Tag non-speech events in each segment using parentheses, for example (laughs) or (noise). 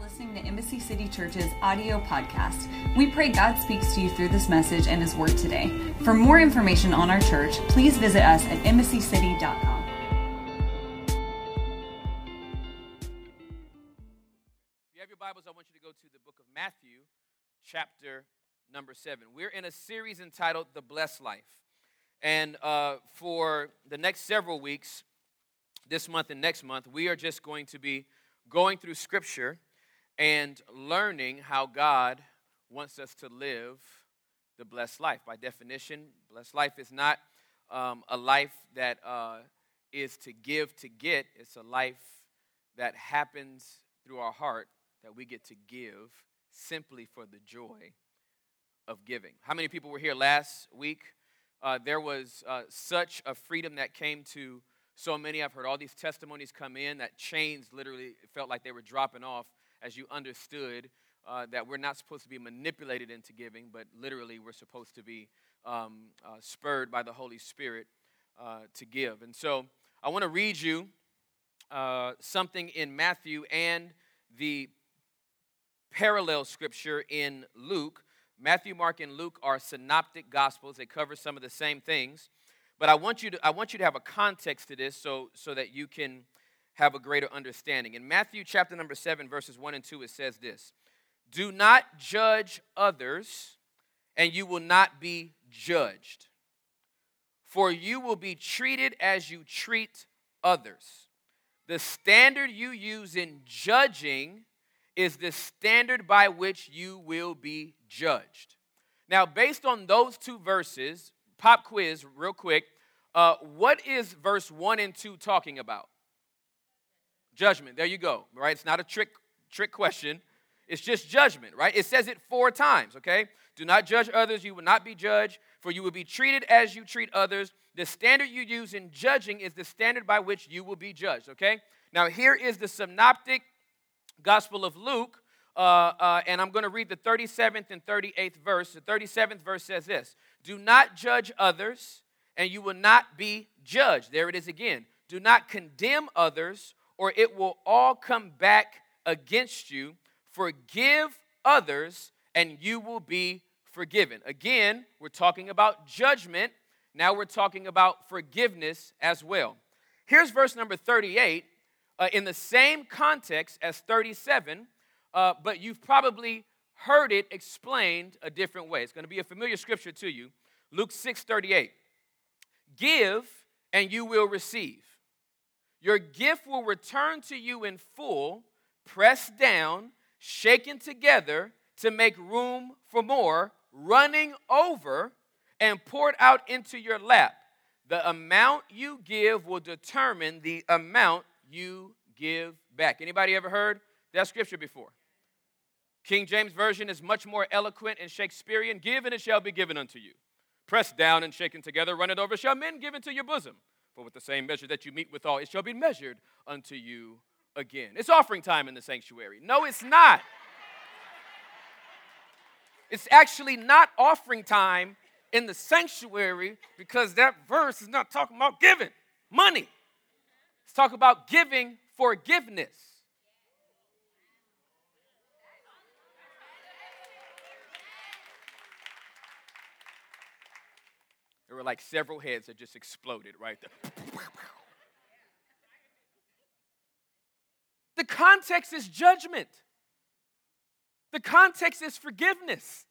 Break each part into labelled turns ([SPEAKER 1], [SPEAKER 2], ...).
[SPEAKER 1] listening to Embassy City Church's audio podcast. We pray God speaks to you through this message and His Word today. For more information on our church, please visit us at embassycity.com.
[SPEAKER 2] If you have your Bibles, I want you to go to the book of Matthew, chapter number seven. We're in a series entitled The Blessed Life. And uh, for the next several weeks, this month and next month, we are just going to be going through Scripture and learning how God wants us to live the blessed life. By definition, blessed life is not um, a life that uh, is to give to get, it's a life that happens through our heart that we get to give simply for the joy of giving. How many people were here last week? Uh, there was uh, such a freedom that came to so many. I've heard all these testimonies come in that chains literally felt like they were dropping off as you understood uh, that we're not supposed to be manipulated into giving, but literally we're supposed to be um, uh, spurred by the Holy Spirit uh, to give. And so I want to read you uh, something in Matthew and the parallel scripture in Luke. Matthew, Mark, and Luke are synoptic gospels. They cover some of the same things. But I want you to, I want you to have a context to this so, so that you can have a greater understanding. In Matthew chapter number 7, verses 1 and 2, it says this Do not judge others, and you will not be judged. For you will be treated as you treat others. The standard you use in judging is the standard by which you will be judged. Now, based on those two verses, pop quiz, real quick. Uh, what is verse 1 and 2 talking about? Judgment. There you go, right? It's not a trick trick question. It's just judgment, right? It says it four times, okay? Do not judge others, you will not be judged, for you will be treated as you treat others. The standard you use in judging is the standard by which you will be judged, okay? Now, here is the synoptic Gospel of Luke, uh, uh, and I'm going to read the 37th and 38th verse. The 37th verse says this Do not judge others, and you will not be judged. There it is again. Do not condemn others, or it will all come back against you. Forgive others, and you will be forgiven. Again, we're talking about judgment. Now we're talking about forgiveness as well. Here's verse number 38 uh, in the same context as 37, uh, but you've probably heard it explained a different way. It's going to be a familiar scripture to you. Luke 6 38. Give, and you will receive. Your gift will return to you in full, pressed down, shaken together to make room for more, running over, and poured out into your lap. The amount you give will determine the amount you give back. Anybody ever heard that scripture before? King James Version is much more eloquent and Shakespearean. Give and it shall be given unto you. Pressed down and shaken together, run it over, shall men give into your bosom. For with the same measure that you mete withal, it shall be measured unto you again. It's offering time in the sanctuary. No, it's not. It's actually not offering time in the sanctuary because that verse is not talking about giving money. It's talking about giving forgiveness. There were like several heads that just exploded right there. The context is judgment. The context is forgiveness.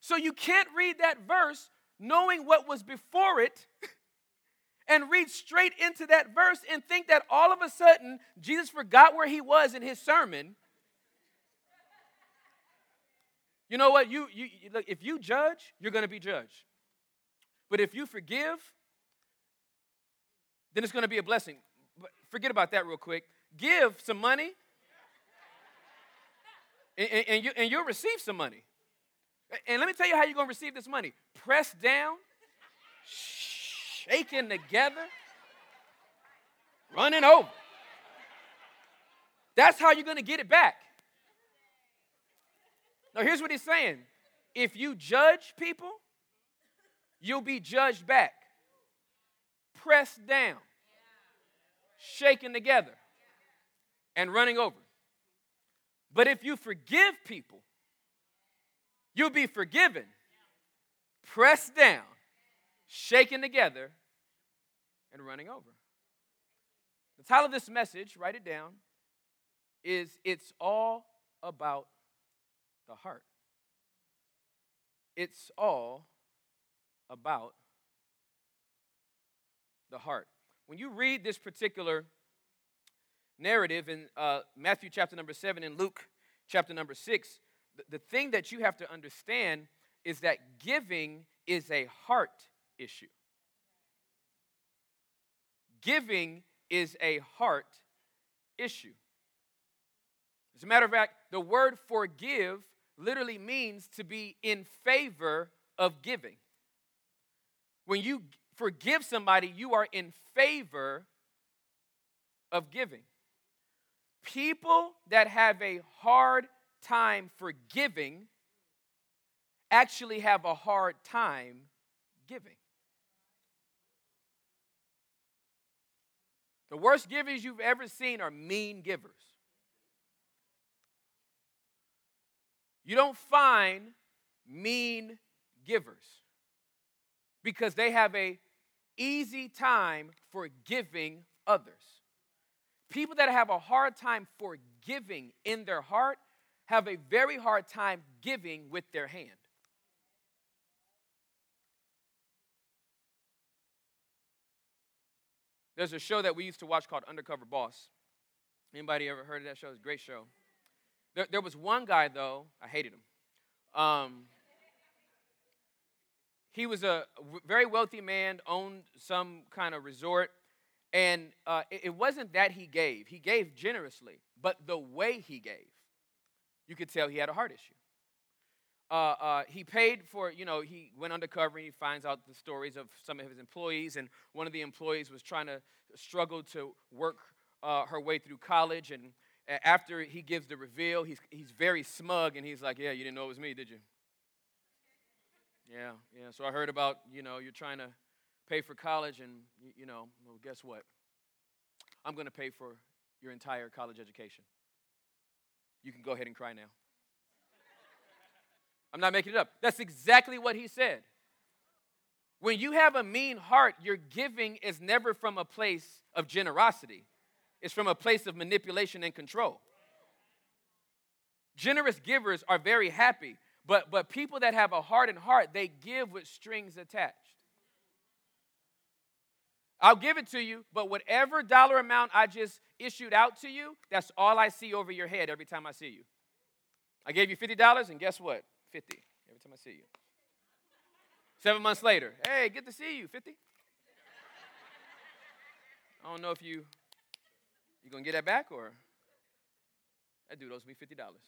[SPEAKER 2] So you can't read that verse knowing what was before it and read straight into that verse and think that all of a sudden Jesus forgot where he was in his sermon. You know what? You, you, look, if you judge, you're going to be judged. But if you forgive, then it's going to be a blessing. But forget about that real quick. Give some money, and, and, you, and you'll receive some money. And let me tell you how you're going to receive this money pressed down, shaken together, running over. That's how you're going to get it back. Now, here's what he's saying if you judge people, you'll be judged back, pressed down, shaken together, and running over. But if you forgive people, you'll be forgiven, pressed down, shaken together, and running over. The title of this message, write it down, is It's All About the Heart. It's all about the heart. When you read this particular narrative in uh, Matthew chapter number 7 and Luke chapter number 6, the, the thing that you have to understand is that giving is a heart issue. Giving is a heart issue. As a matter of fact, the word forgive literally means to be in favor of giving. When you forgive somebody, you are in favor of giving. People that have a hard time forgiving actually have a hard time giving. The worst givers you've ever seen are mean givers. You don't find mean givers because they have a easy time forgiving others. People that have a hard time forgiving in their heart have a very hard time giving with their hand. There's a show that we used to watch called Undercover Boss. Anybody ever heard of that show? It's a great show. There, there was one guy, though, I hated him. Um, he was a very wealthy man, owned some kind of resort, and uh, it, wasn't that he gave. He gave generously, but the way he gave, you could tell he had a heart issue. Uh, uh, he paid for, you know, he went undercover and he finds out the stories of some of his employees. And one of the employees was trying to struggle to work uh, her way through college. And after he gives the reveal, he's, he's very smug and he's like, Yeah, you didn't know it was me, did you? Yeah, yeah. So I heard about, you know, you're trying to pay for college and, you know, well, guess what? I'm going to pay for your entire college education. You can go ahead and cry now. I'm not making it up. That's exactly what he said. When you have a mean heart, your giving is never from a place of generosity, it's from a place of manipulation and control. Generous givers are very happy, but, but people that have a hardened heart, they give with strings attached. I'll give it to you, but whatever dollar amount I just issued out to you, that's all I see over your head every time I see you. I gave you $50, and guess what? 50 every time I see you. Seven months later, hey, good to see you, 50. I don't know if you you gonna get that back or that dude owes me fifty dollars.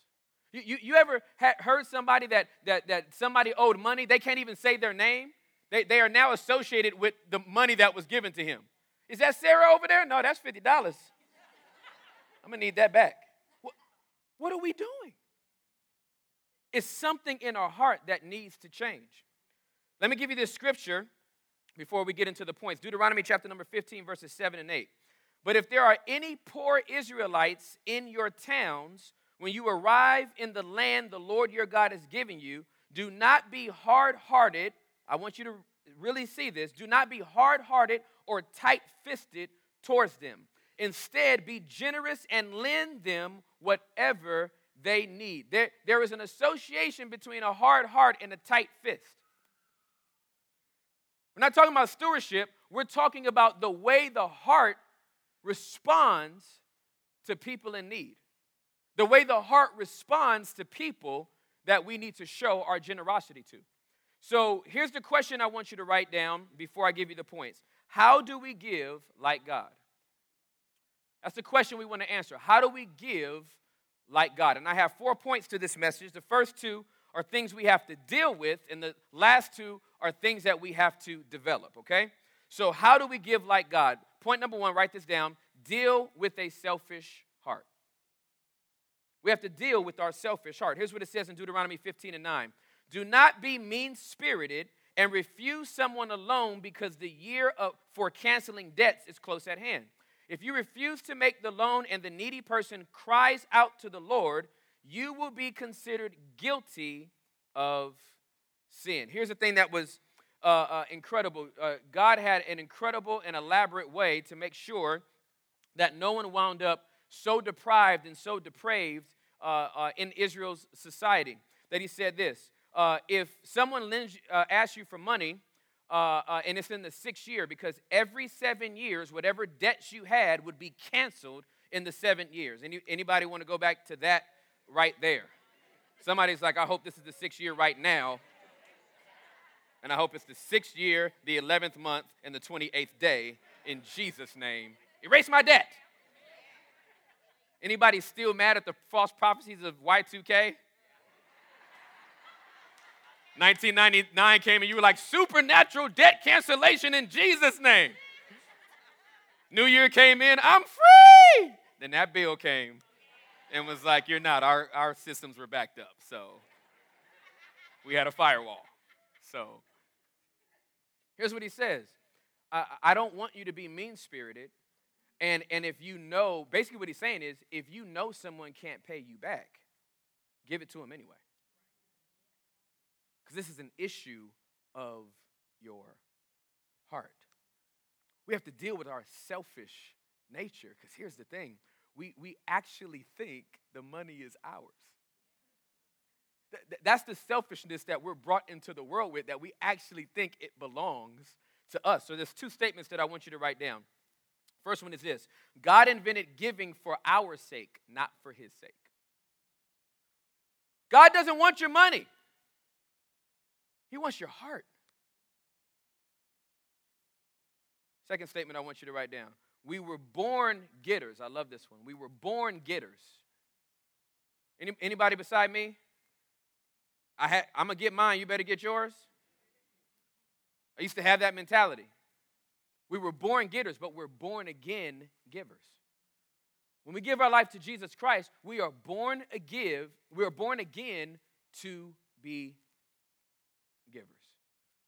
[SPEAKER 2] You, you, you ever heard somebody that, that, that somebody owed money? They can't even say their name. They, they are now associated with the money that was given to him. Is that Sarah over there? No, that's $50. I'm going to need that back. What, what are we doing? It's something in our heart that needs to change. Let me give you this scripture before we get into the points Deuteronomy chapter number 15, verses 7 and 8. But if there are any poor Israelites in your towns, when you arrive in the land the Lord your God has given you, do not be hard hearted. I want you to really see this. Do not be hard hearted or tight fisted towards them. Instead, be generous and lend them whatever they need. There, there is an association between a hard heart and a tight fist. We're not talking about stewardship, we're talking about the way the heart responds to people in need. The way the heart responds to people that we need to show our generosity to. So here's the question I want you to write down before I give you the points How do we give like God? That's the question we want to answer. How do we give like God. And I have four points to this message. The first two are things we have to deal with, and the last two are things that we have to develop, okay? So, how do we give like God? Point number one, write this down deal with a selfish heart. We have to deal with our selfish heart. Here's what it says in Deuteronomy 15 and 9 Do not be mean spirited and refuse someone a loan because the year of, for canceling debts is close at hand. If you refuse to make the loan and the needy person cries out to the Lord, you will be considered guilty of sin. Here's the thing that was uh, uh, incredible uh, God had an incredible and elaborate way to make sure that no one wound up so deprived and so depraved uh, uh, in Israel's society that he said this uh, if someone lends, asks you for money, and it's in the sixth year, because every seven years, whatever debts you had would be canceled in the seven years. Any, anybody want to go back to that right there? Somebody's like, I hope this is the sixth year right now. And I hope it's the sixth year, the 11th month, and the 28th day. In Jesus' name, erase my debt. Anybody still mad at the false prophecies of Y2K? 1999 came and you were like, supernatural debt cancellation in Jesus' name. New Year came in, I'm free. Then that bill came and was like, You're not. Our, our systems were backed up. So we had a firewall. So here's what he says I, I don't want you to be mean spirited. And, and if you know, basically what he's saying is if you know someone can't pay you back, give it to them anyway. Because this is an issue of your heart. We have to deal with our selfish nature. Because here's the thing we, we actually think the money is ours. Th- that's the selfishness that we're brought into the world with, that we actually think it belongs to us. So there's two statements that I want you to write down. First one is this God invented giving for our sake, not for his sake. God doesn't want your money, He wants your heart. Second statement I want you to write down. We were born getters. I love this one. We were born getters. Any, anybody beside me? I going to get mine. You better get yours. I used to have that mentality. We were born getters, but we're born again givers. When we give our life to Jesus Christ, we are born a give, we are born again to be givers.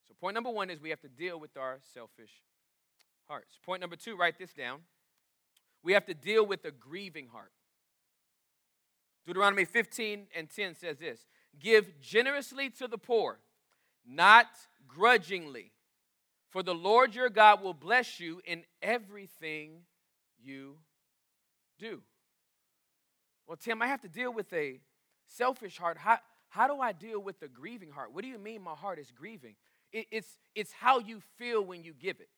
[SPEAKER 2] So point number 1 is we have to deal with our selfish hearts. Point number two, write this down. We have to deal with a grieving heart. Deuteronomy 15 and 10 says this Give generously to the poor, not grudgingly, for the Lord your God will bless you in everything you do. Well, Tim, I have to deal with a selfish heart. How, how do I deal with a grieving heart? What do you mean my heart is grieving? It, it's, it's how you feel when you give it.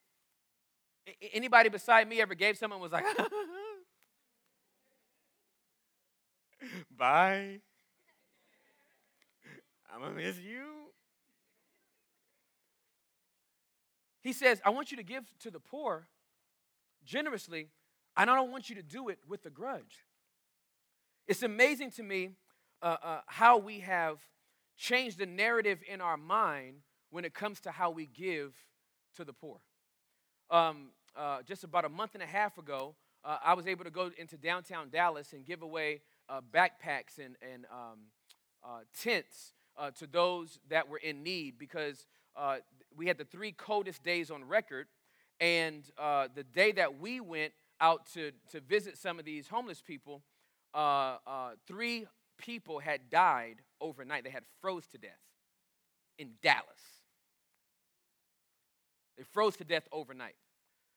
[SPEAKER 2] Anybody beside me ever gave someone was like, (laughs) bye. I'm gonna miss you. He says, I want you to give to the poor generously, and I don't want you to do it with a grudge. It's amazing to me uh, uh, how we have changed the narrative in our mind when it comes to how we give to the poor um, uh, just about a month and a half ago, uh, I was able to go into downtown Dallas and give away uh, backpacks and, and um, uh, tents to those that were in need because we had the three coldest days on record. And the day that we went out to, to visit some of these homeless people, three people had died overnight. They had froze to death in Dallas. They froze to death overnight.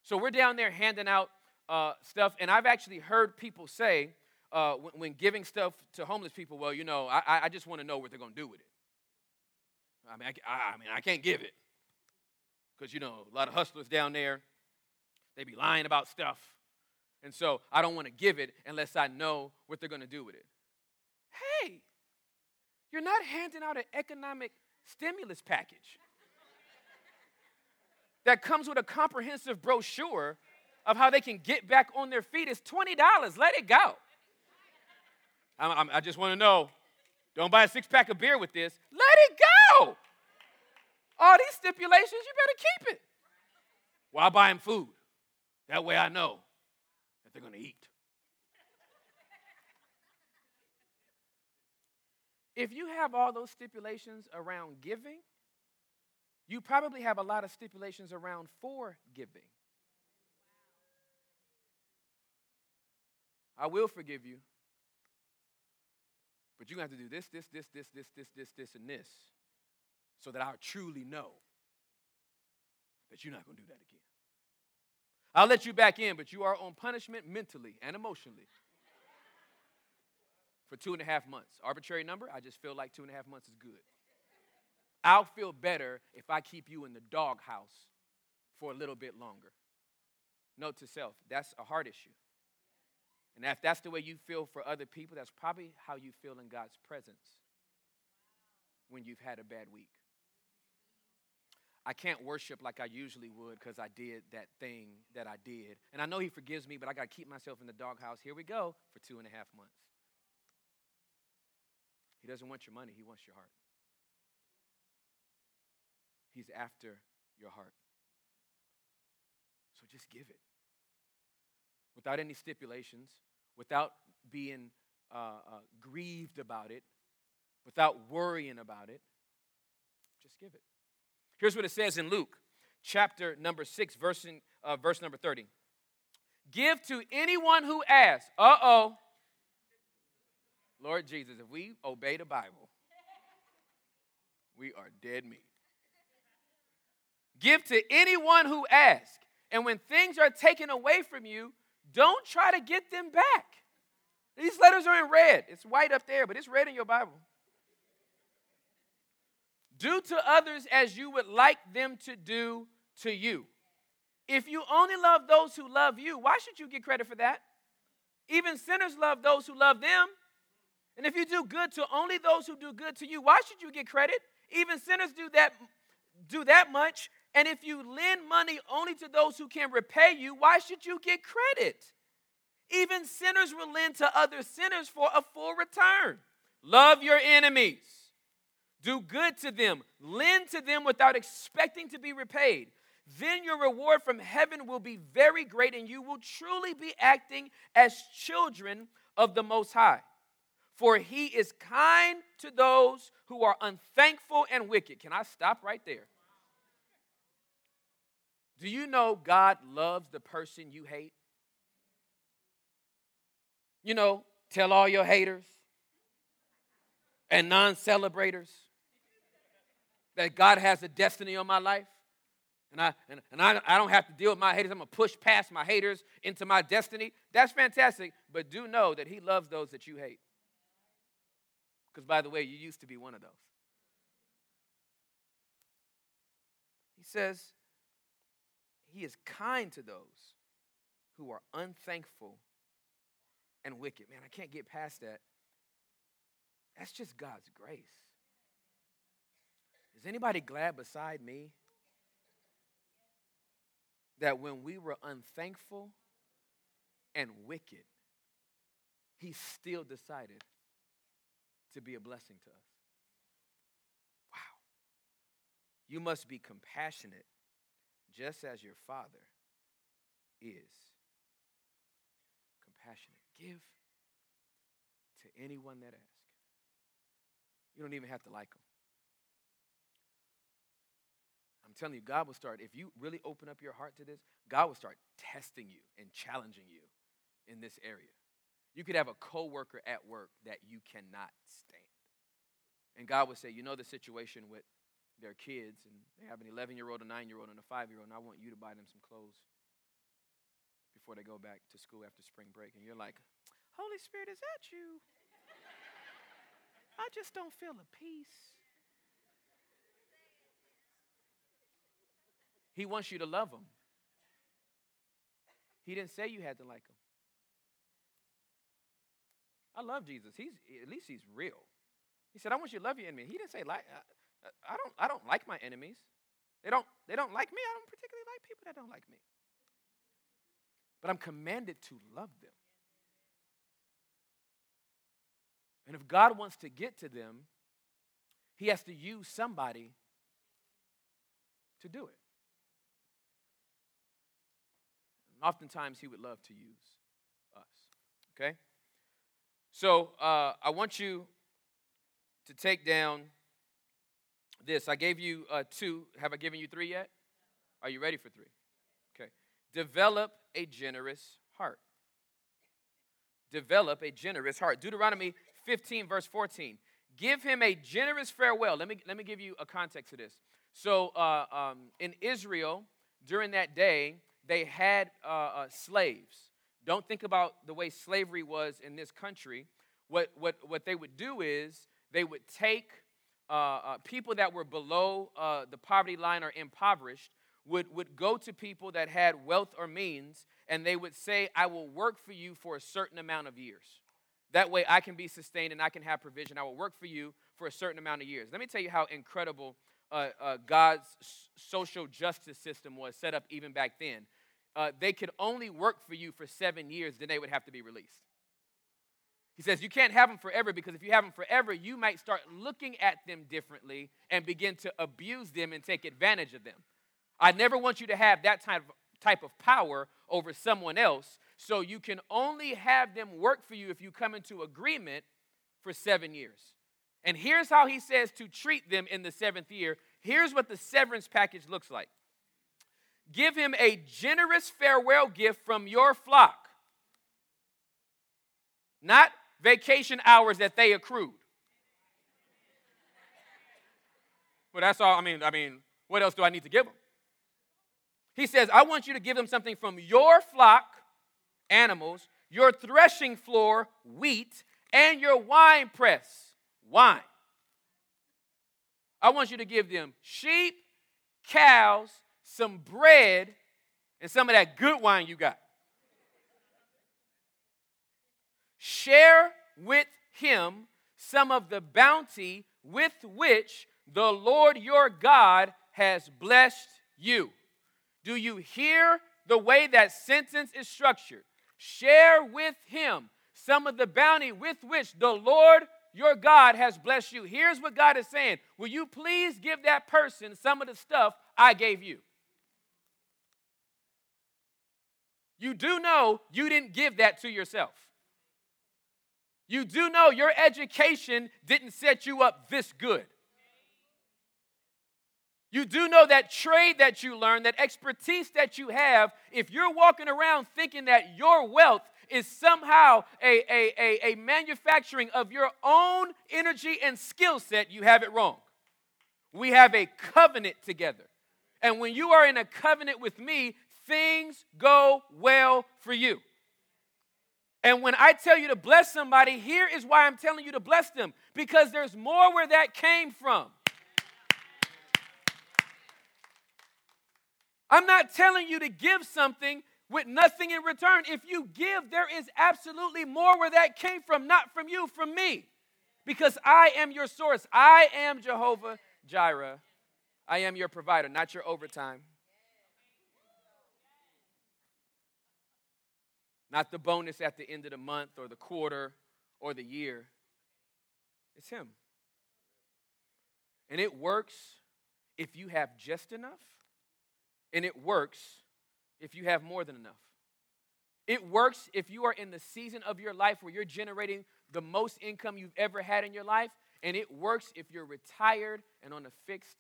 [SPEAKER 2] So we're down there handing out uh, stuff, and I've actually heard people say uh, when, when, giving stuff to homeless people, well, you know, I, I just want to know what they're going to do with it. I mean, I, I mean, I can't give it because you know a lot of hustlers down there, they be lying about stuff, and so I don't want to give it unless I know what they're going to do with it. Hey, you're not handing out an economic stimulus package that comes with a comprehensive brochure of how they can get back on their feet is $20. Let it go. I'm, i just want to know don't buy a six pack of beer with this. Let it go. All these stipulations, you better keep it. While buying food. That way I know that they're going to eat. If you have all those stipulations around giving, you probably have a lot of stipulations around forgiving. I will forgive you. But you're going to have to do this, this, this, this, this, this, this, this, and this so that I'll truly know that you're not going to do that again. I'll let you back in, but you are on punishment mentally and emotionally for two and a half months. Arbitrary number, I just feel like two and a half months is good. I'll feel better if I keep you in the doghouse for a little bit longer. Note to self, that's a heart issue. And if that's the way you feel for other people, that's probably how you feel in God's presence when you've had a bad week. I can't worship like I usually would because I did that thing that I did. And I know He forgives me, but I got to keep myself in the doghouse. Here we go for two and a half months. He doesn't want your money, He wants your heart. He's after your heart. So just give it without any stipulations, without being uh, uh, grieved about it, without worrying about it. Just give it. Here's what it says in Luke chapter number 6, verse, in, uh, verse number 30. Give to anyone who asks. Uh oh. Lord Jesus, if we obey the Bible, we are dead meat. Give to anyone who asks. And when things are taken away from you, don't try to get them back. These letters are in red. It's white up there, but it's red in your Bible. Do to others as you would like them to do to you. If you only love those who love you, why should you get credit for that? Even sinners love those who love them. And if you do good to only those who do good to you, why should you get credit? Even sinners do that do that much. And if you lend money only to those who can repay you, why should you get credit? Even sinners will lend to other sinners for a full return. Love your enemies. Do good to them. Lend to them without expecting to be repaid. Then your reward from heaven will be very great, and you will truly be acting as children of the Most High. For he is kind to those who are unthankful and wicked. Can I stop right there? Do you know God loves the person you hate? You know, tell all your haters and non celebrators that God has a destiny on my life. And, I, and, and I, I don't have to deal with my haters. I'm going to push past my haters into my destiny. That's fantastic. But do know that He loves those that you hate. Because, by the way, you used to be one of those. He says, he is kind to those who are unthankful and wicked. Man, I can't get past that. That's just God's grace. Is anybody glad beside me that when we were unthankful and wicked, He still decided to be a blessing to us? Wow. You must be compassionate just as your Father is compassionate. Give to anyone that asks. You don't even have to like them. I'm telling you, God will start, if you really open up your heart to this, God will start testing you and challenging you in this area. You could have a coworker at work that you cannot stand. And God would say, You know the situation with their kids, and they have an 11 year old, a 9 year old, and a 5 year old, and I want you to buy them some clothes before they go back to school after spring break. And you're like, Holy Spirit, is that you? I just don't feel a peace. He wants you to love him. He didn't say you had to like him. I love Jesus. He's at least he's real. He said, "I want you to love your enemy." He didn't say like. Uh, I don't, I don't like my enemies. They don't, they don't like me. I don't particularly like people that don't like me. But I'm commanded to love them. And if God wants to get to them, He has to use somebody to do it. And oftentimes, He would love to use us. Okay? So uh, I want you to take down this. I gave you uh, two. Have I given you three yet? Are you ready for three? Okay. Develop a generous heart. develop a generous heart. Deuteronomy 15, verse 14. Give him a generous farewell. Let me, let me give you a context to this. So, uh, um, in Israel, during that day, they had uh, uh, slaves. Don't think about the way slavery was in this country. What, what, what they would do is they would take uh, uh, people that were below uh, the poverty line or impoverished, would, would go to people that had wealth or means, and they would say, I will work for you for a certain amount of years. That way I can be sustained and I can have provision. I will work for you for a certain amount of years. Let me tell you how incredible uh, uh, God's social justice system was set up even back then. Uh, they could only work for you for seven years, then they would have to be released. He says you can't have them forever because if you have them forever, you might start looking at them differently and begin to abuse them and take advantage of them. I never want you to have that type of, type of power over someone else. So you can only have them work for you if you come into agreement for seven years. And here's how he says to treat them in the seventh year. Here's what the severance package looks like give him a generous farewell gift from your flock, not vacation hours that they accrued. Well, that's all. I mean, I mean, what else do I need to give them? He says, I want you to give them something from your flock, animals, your threshing floor, wheat, and your wine press, wine. I want you to give them sheep, cows, some bread, and some of that good wine you got. Share with him some of the bounty with which the Lord your God has blessed you. Do you hear the way that sentence is structured? Share with him some of the bounty with which the Lord your God has blessed you. Here's what God is saying Will you please give that person some of the stuff I gave you? You do know you didn't give that to yourself. You do know your education didn't set you up this good. You do know that trade that you learned, that expertise that you have, if you're walking around thinking that your wealth is somehow a, a, a, a manufacturing of your own energy and skill set, you have it wrong. We have a covenant together. And when you are in a covenant with me, things go well for you. And when I tell you to bless somebody, here is why I'm telling you to bless them because there's more where that came from. I'm not telling you to give something with nothing in return. If you give, there is absolutely more where that came from, not from you, from me. Because I am your source. I am Jehovah Jireh. I am your provider, not your overtime. Not the bonus at the end of the month or the quarter or the year. It's Him. And it works if you have just enough and it works if you have more than enough. It works if you are in the season of your life where you're generating the most income you've ever had in your life. And it works if you're retired and on a fixed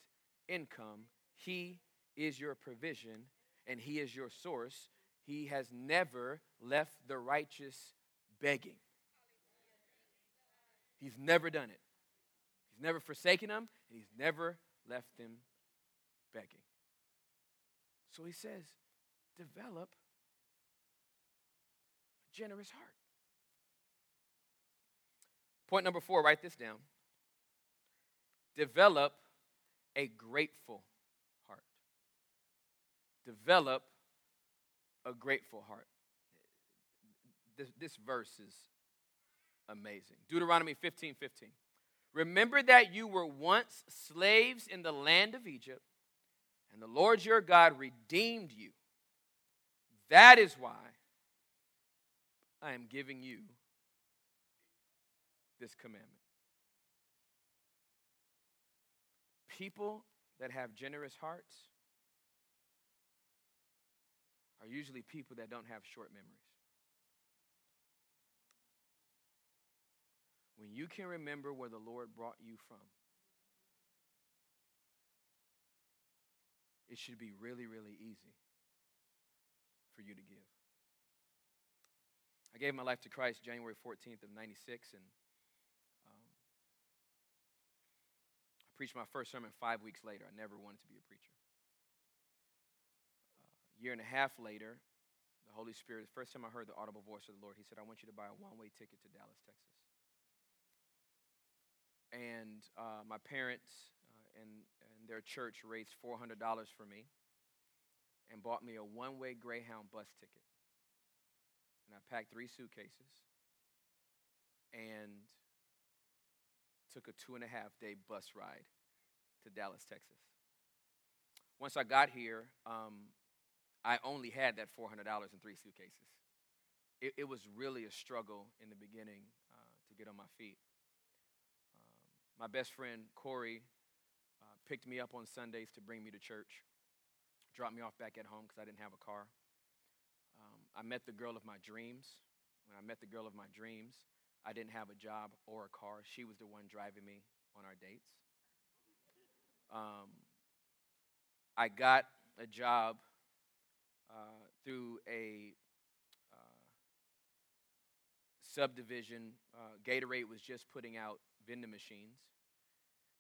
[SPEAKER 2] income. He is your provision and He is your source. He has never left the righteous begging. He's never done it. He's never forsaken them, and He's never left them begging. So he says, develop a generous heart. Point number four, write this down. Develop a grateful heart. Develop a grateful heart. This, this verse is amazing. Deuteronomy 15 15. Remember that you were once slaves in the land of Egypt and the Lord your God redeemed you. That is why I am giving you this commandment. People that have generous hearts are usually people that don't have short memories. When you can remember where the Lord brought you from, it should be really, really easy for you to give. I gave my life to Christ January 14th of 96, and um, I preached my first sermon five weeks later. I never wanted to be a preacher. Uh, a year and a half later, the Holy Spirit, the first time I heard the audible voice of the Lord, He said, I want you to buy a one way ticket to Dallas, Texas. And uh, my parents uh, and, and their church raised $400 for me and bought me a one way Greyhound bus ticket. And I packed three suitcases and took a two and a half day bus ride to Dallas, Texas. Once I got here, um, I only had that $400 in three suitcases. It, it, was really a struggle in the beginning uh, to get on my feet. Um, my best friend, Corey, uh, picked me up on Sundays to bring me to church, dropped me off back at home because I didn't have a car. Um, I met the girl of my dreams. When I met the girl of my dreams, I didn't have a job or a car. She was the one driving me on our dates. Um, I got a job uh, through a uh, subdivision. Uh, Gatorade was just putting out vending machines.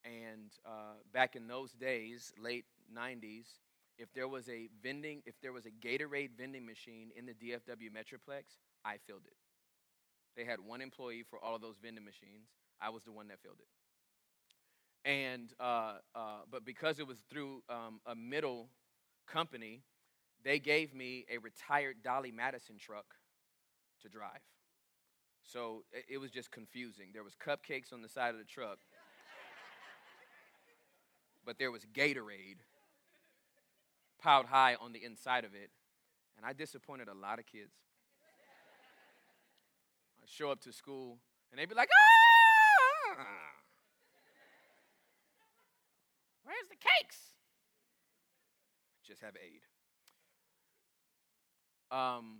[SPEAKER 2] And uh, back in those days, late 90s, if there was a vending, if there was a Gatorade vending machine in the DFW Metroplex, I filled it. They had one employee for all of those vending machines. I was the one that filled it. And uh, uh, but because it was through um, a middle company, they gave me a retired Dolly Madison truck to drive. So it was just confusing. There was cupcakes on the side of the truck, (laughs) but there was Gatorade piled high on the inside of it. And I disappointed a lot of kids. (laughs) I show up to school and they'd be like, ah! Where's the cakes? Just have aid. Um,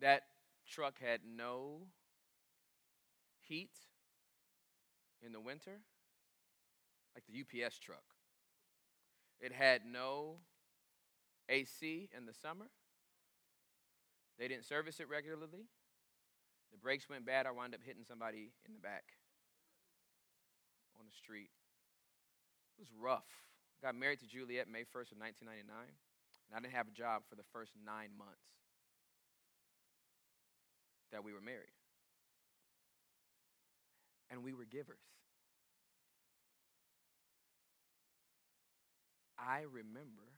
[SPEAKER 2] that truck had no heat in the winter, like the UPS truck. It had no AC in the summer. They didn't service it regularly. The brakes went bad. I wound up hitting somebody in the back on the street. It was rough. I got married to Juliet May 1st of 1999, and I didn't have a job for the first nine months that we were married. And we were givers. I remember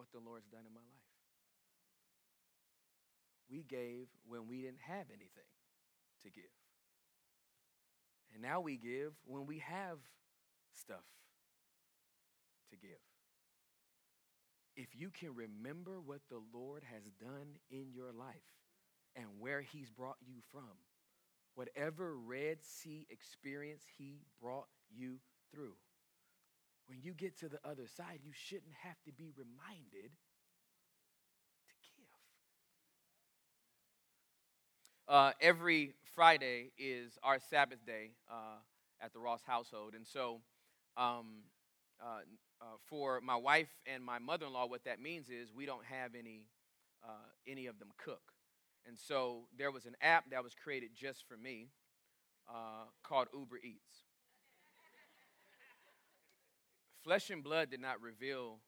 [SPEAKER 2] what the Lord's done in my life. We gave when we didn't have anything to give. And now we give when we have stuff to give if you can remember what the Lord has done in your life and where He's brought you from, whatever Red Sea experience He brought you through, when you get to the other side, you shouldn't have to be reminded to give. Uh, every Friday is our Sabbath day uh, at the Ross household. And so um, uh, uh, for my wife and my mother-in-law, what that means is we don't have any uh, any of them cook, and so there was an app that was created just for me uh, called Uber Eats. Flesh and blood did not reveal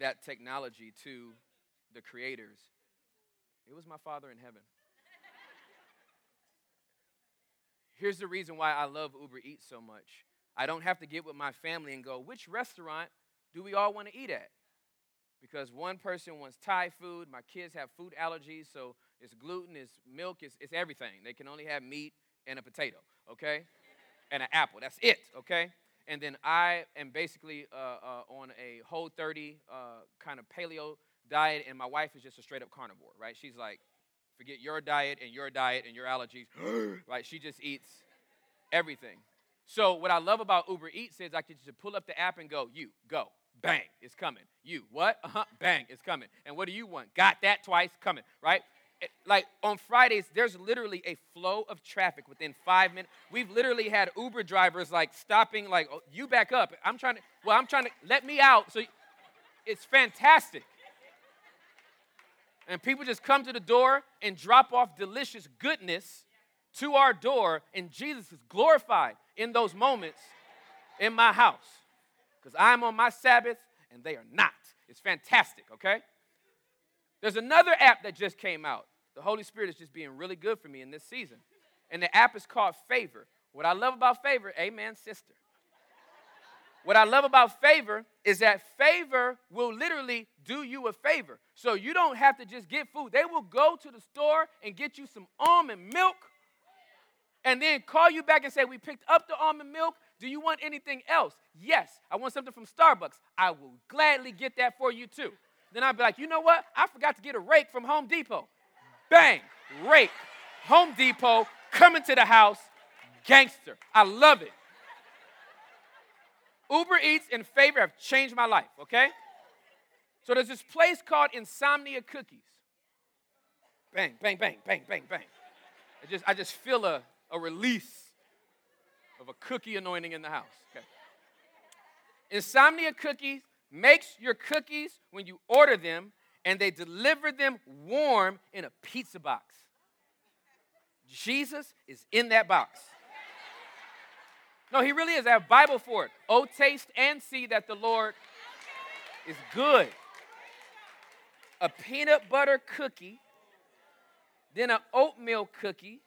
[SPEAKER 2] that technology to the creators. It was my Father in heaven. Here's the reason why I love Uber Eats so much I don't have to get with my family and go, which restaurant do we all want to eat at? Because one person wants Thai food, my kids have food allergies, so it's gluten, it's milk, it's, it's everything. They can only have meat and a potato, okay? And an apple. That's it, okay? And then I am basically uh, uh, on a whole 30 uh, kind of paleo diet, and my wife is just a straight up carnivore, right? She's like, forget your diet and your diet and your allergies, (gasps) right? She just eats everything. So what I love about Uber Eats is I can just pull up the app and go, you, go, bang, it's coming. You, what? Uh-huh, bang, it's coming. And what do you want? Got that twice, coming, right? Like on Fridays, there's literally a flow of traffic within five minutes. We've literally had Uber drivers like stopping, like, oh, you back up. I'm trying to, well, I'm trying to, let me out. So it's fantastic. And people just come to the door and drop off delicious goodness to our door, and Jesus is glorified in those moments in my house. Because I'm on my Sabbath and they are not. It's fantastic, okay? There's another app that just came out. The Holy Spirit is just being really good for me in this season. And the app is called Favor. What I love about Favor, amen, sister. What I love about favor is that favor will literally do you a favor. So you don't have to just get food. They will go to the store and get you some almond milk and then call you back and say, We picked up the almond milk. Do you want anything else? Yes, I want something from Starbucks. I will gladly get that for you too. Then I'd be like, You know what? I forgot to get a rake from Home Depot. Bang, rake. Home Depot coming to the house. Gangster. I love it. Uber Eats and Favor have changed my life, okay? So there's this place called Insomnia Cookies. Bang, bang, bang, bang, bang, bang. I just, I just feel a, a release of a cookie anointing in the house. Okay. Insomnia Cookies makes your cookies when you order them, and they deliver them warm in a pizza box. Jesus is in that box. No, he really is. I have Bible for it. Oh, taste and see that the Lord is good. A peanut butter cookie, then an oatmeal cookie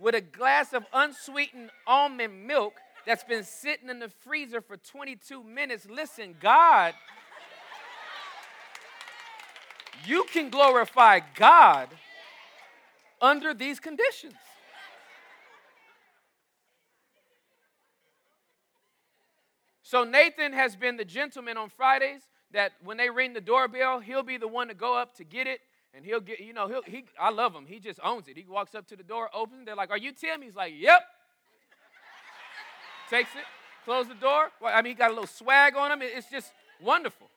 [SPEAKER 2] with a glass of unsweetened almond milk that's been sitting in the freezer for 22 minutes. Listen, God, you can glorify God under these conditions. So Nathan has been the gentleman on Fridays that when they ring the doorbell, he'll be the one to go up to get it. And he'll get, you know, he'll, he, I love him. He just owns it. He walks up to the door, opens. They're like, Are you Tim? He's like, Yep. Takes it, close the door. Well, I mean, he got a little swag on him. It's just wonderful.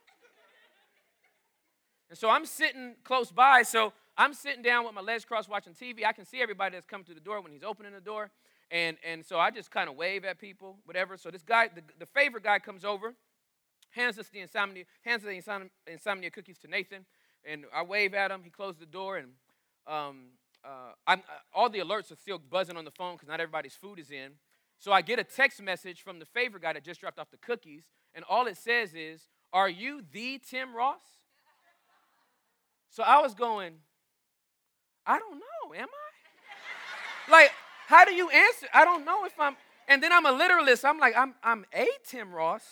[SPEAKER 2] And so I'm sitting close by. So I'm sitting down with my legs crossed watching TV. I can see everybody that's coming to the door when he's opening the door. And, and so I just kind of wave at people, whatever. So this guy, the, the favorite guy comes over, hands us the insomnia, hands the insomnia, insomnia cookies to Nathan, and I wave at him. He closes the door, and um, uh, I'm, uh, all the alerts are still buzzing on the phone because not everybody's food is in. So I get a text message from the favor guy that just dropped off the cookies, and all it says is, Are you the Tim Ross? So I was going, I don't know, am I? like, how do you answer? I don't know if I'm, and then I'm a literalist. I'm like, I'm, I'm a Tim Ross.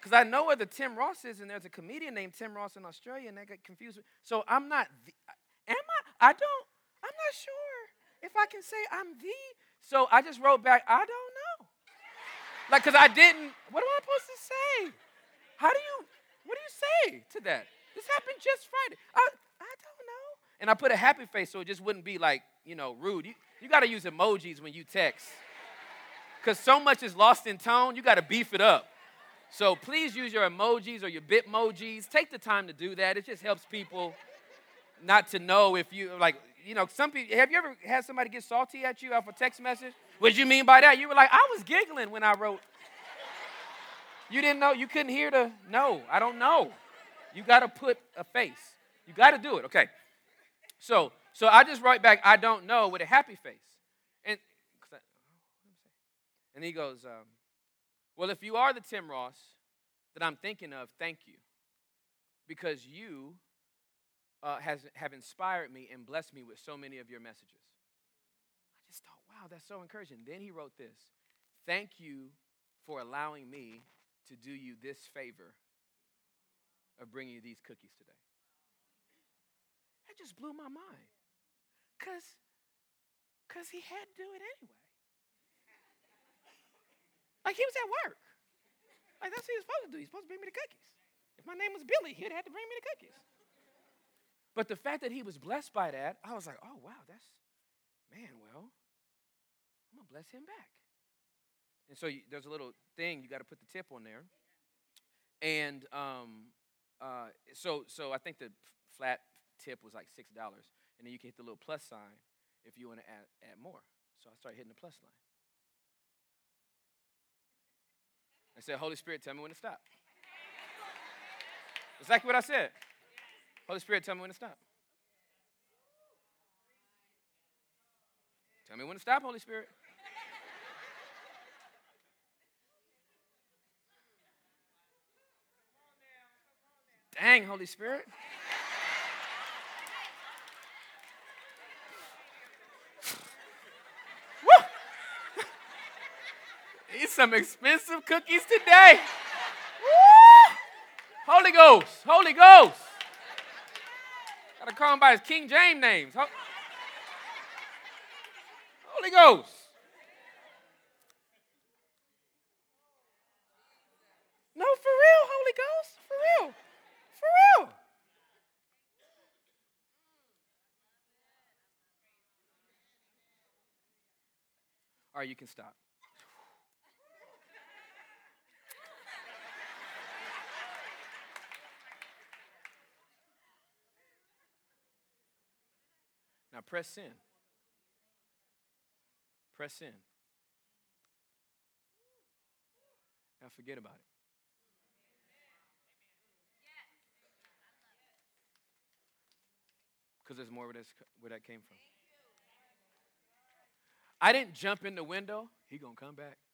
[SPEAKER 2] Because I know where the Tim Ross is, and there's a comedian named Tim Ross in Australia, and they get confused. So I'm not, the, am I? I don't, I'm not sure if I can say I'm the. So I just wrote back, I don't know. Like, because I didn't, what am I supposed to say? How do you, what do you say to that? This happened just Friday. I, I don't know. And I put a happy face so it just wouldn't be like, you know, rude. You, you got to use emojis when you text. Because so much is lost in tone, you got to beef it up. So please use your emojis or your bitmojis. Take the time to do that. It just helps people not to know if you, like, you know, some people, have you ever had somebody get salty at you off a text message? What you mean by that? You were like, I was giggling when I wrote. You didn't know, you couldn't hear the, no, I don't know. You got to put a face. You got to do it, okay. So, so I just write back, I don't know, with a happy face. And, and he goes, um, Well, if you are the Tim Ross that I'm thinking of, thank you. Because you uh, has, have inspired me and blessed me with so many of your messages. I just thought, wow, that's so encouraging. Then he wrote this Thank you for allowing me to do you this favor of bringing you these cookies today. That just blew my mind. Because cause he had to do it anyway. Like he was at work. Like that's what he was supposed to do. He's supposed to bring me the cookies. If my name was Billy, he'd have to bring me the cookies. But the fact that he was blessed by that, I was like, oh wow, that's man, well, I'm gonna bless him back. And so you, there's a little thing you got to put the tip on there. And um, uh, so so I think the flat tip was like six dollars and then you can hit the little plus sign if you want to add, add more. So I started hitting the plus line. I said, Holy Spirit, tell me when to stop. Exactly what I said. Holy Spirit, tell me when to stop. Tell me when to stop, Holy Spirit. Dang, Holy Spirit. Eat some expensive cookies today. Woo! Holy Ghost, Holy Ghost. Gotta call him by his King James names. Holy Ghost. No, for real, Holy Ghost. For real. For real. All right, you can stop. Now press in. Press in. Now forget about it. Because there's more where, where that came from. I didn't jump in the window. He gonna come back. (laughs)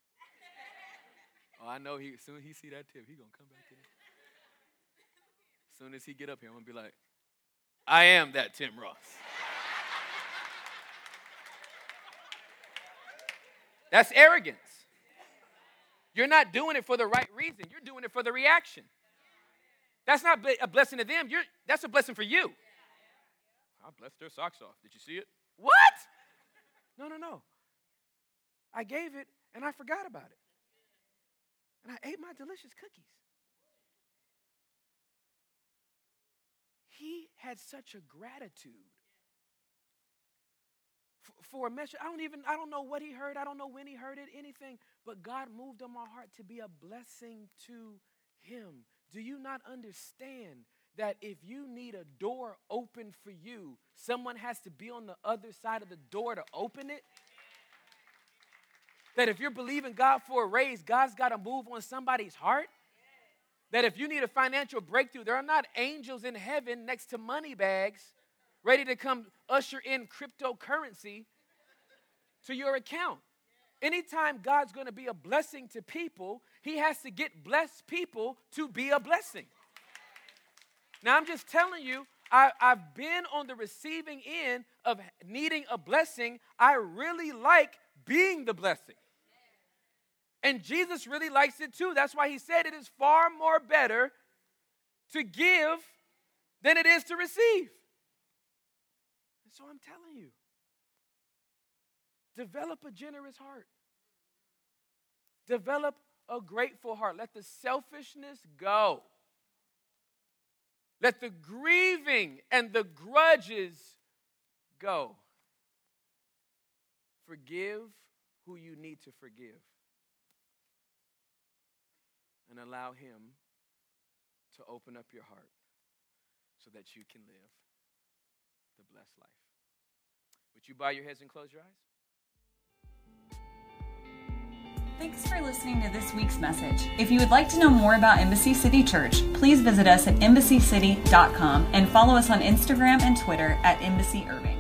[SPEAKER 2] Oh, I know he. Soon as he see that tip, he gonna come back. As soon as he get up here, I'm gonna be like, I am that Tim Ross. That's arrogance. You're not doing it for the right reason. You're doing it for the reaction. That's not a blessing to them. You're, that's a blessing for you. I blessed their socks off. Did you see it? What? No, no, no. I gave it and I forgot about it. And I ate my delicious cookies. He had such a gratitude for a message. I don't even, I don't know what he heard. I don't know when he heard it, anything. But God moved on my heart to be a blessing to him. Do you not understand that if you need a door open for you, someone has to be on the other side of the door to open it? That if you're believing God for a raise, God's got to move on somebody's heart? That if you need a financial breakthrough, there are not angels in heaven next to money bags ready to come usher in cryptocurrency to your account. Anytime God's going to be a blessing to people, He has to get blessed people to be a blessing. Now, I'm just telling you, I, have been on the receiving end of needing a blessing. I really like being the blessing. And Jesus really likes it too. That's why He said it is far more better to give than it is to receive. And so I'm telling you, develop a generous heart. Develop a grateful heart. Let the selfishness go. Let the grieving and the grudges go. Forgive who you need to forgive. And allow Him to open up your heart so that you can live the blessed life. Would you bow your heads and close your eyes?
[SPEAKER 1] Thanks for listening to this week's message. If you would like to know more about Embassy City Church, please visit us at embassycity.com and follow us on Instagram and Twitter at Embassy Irving.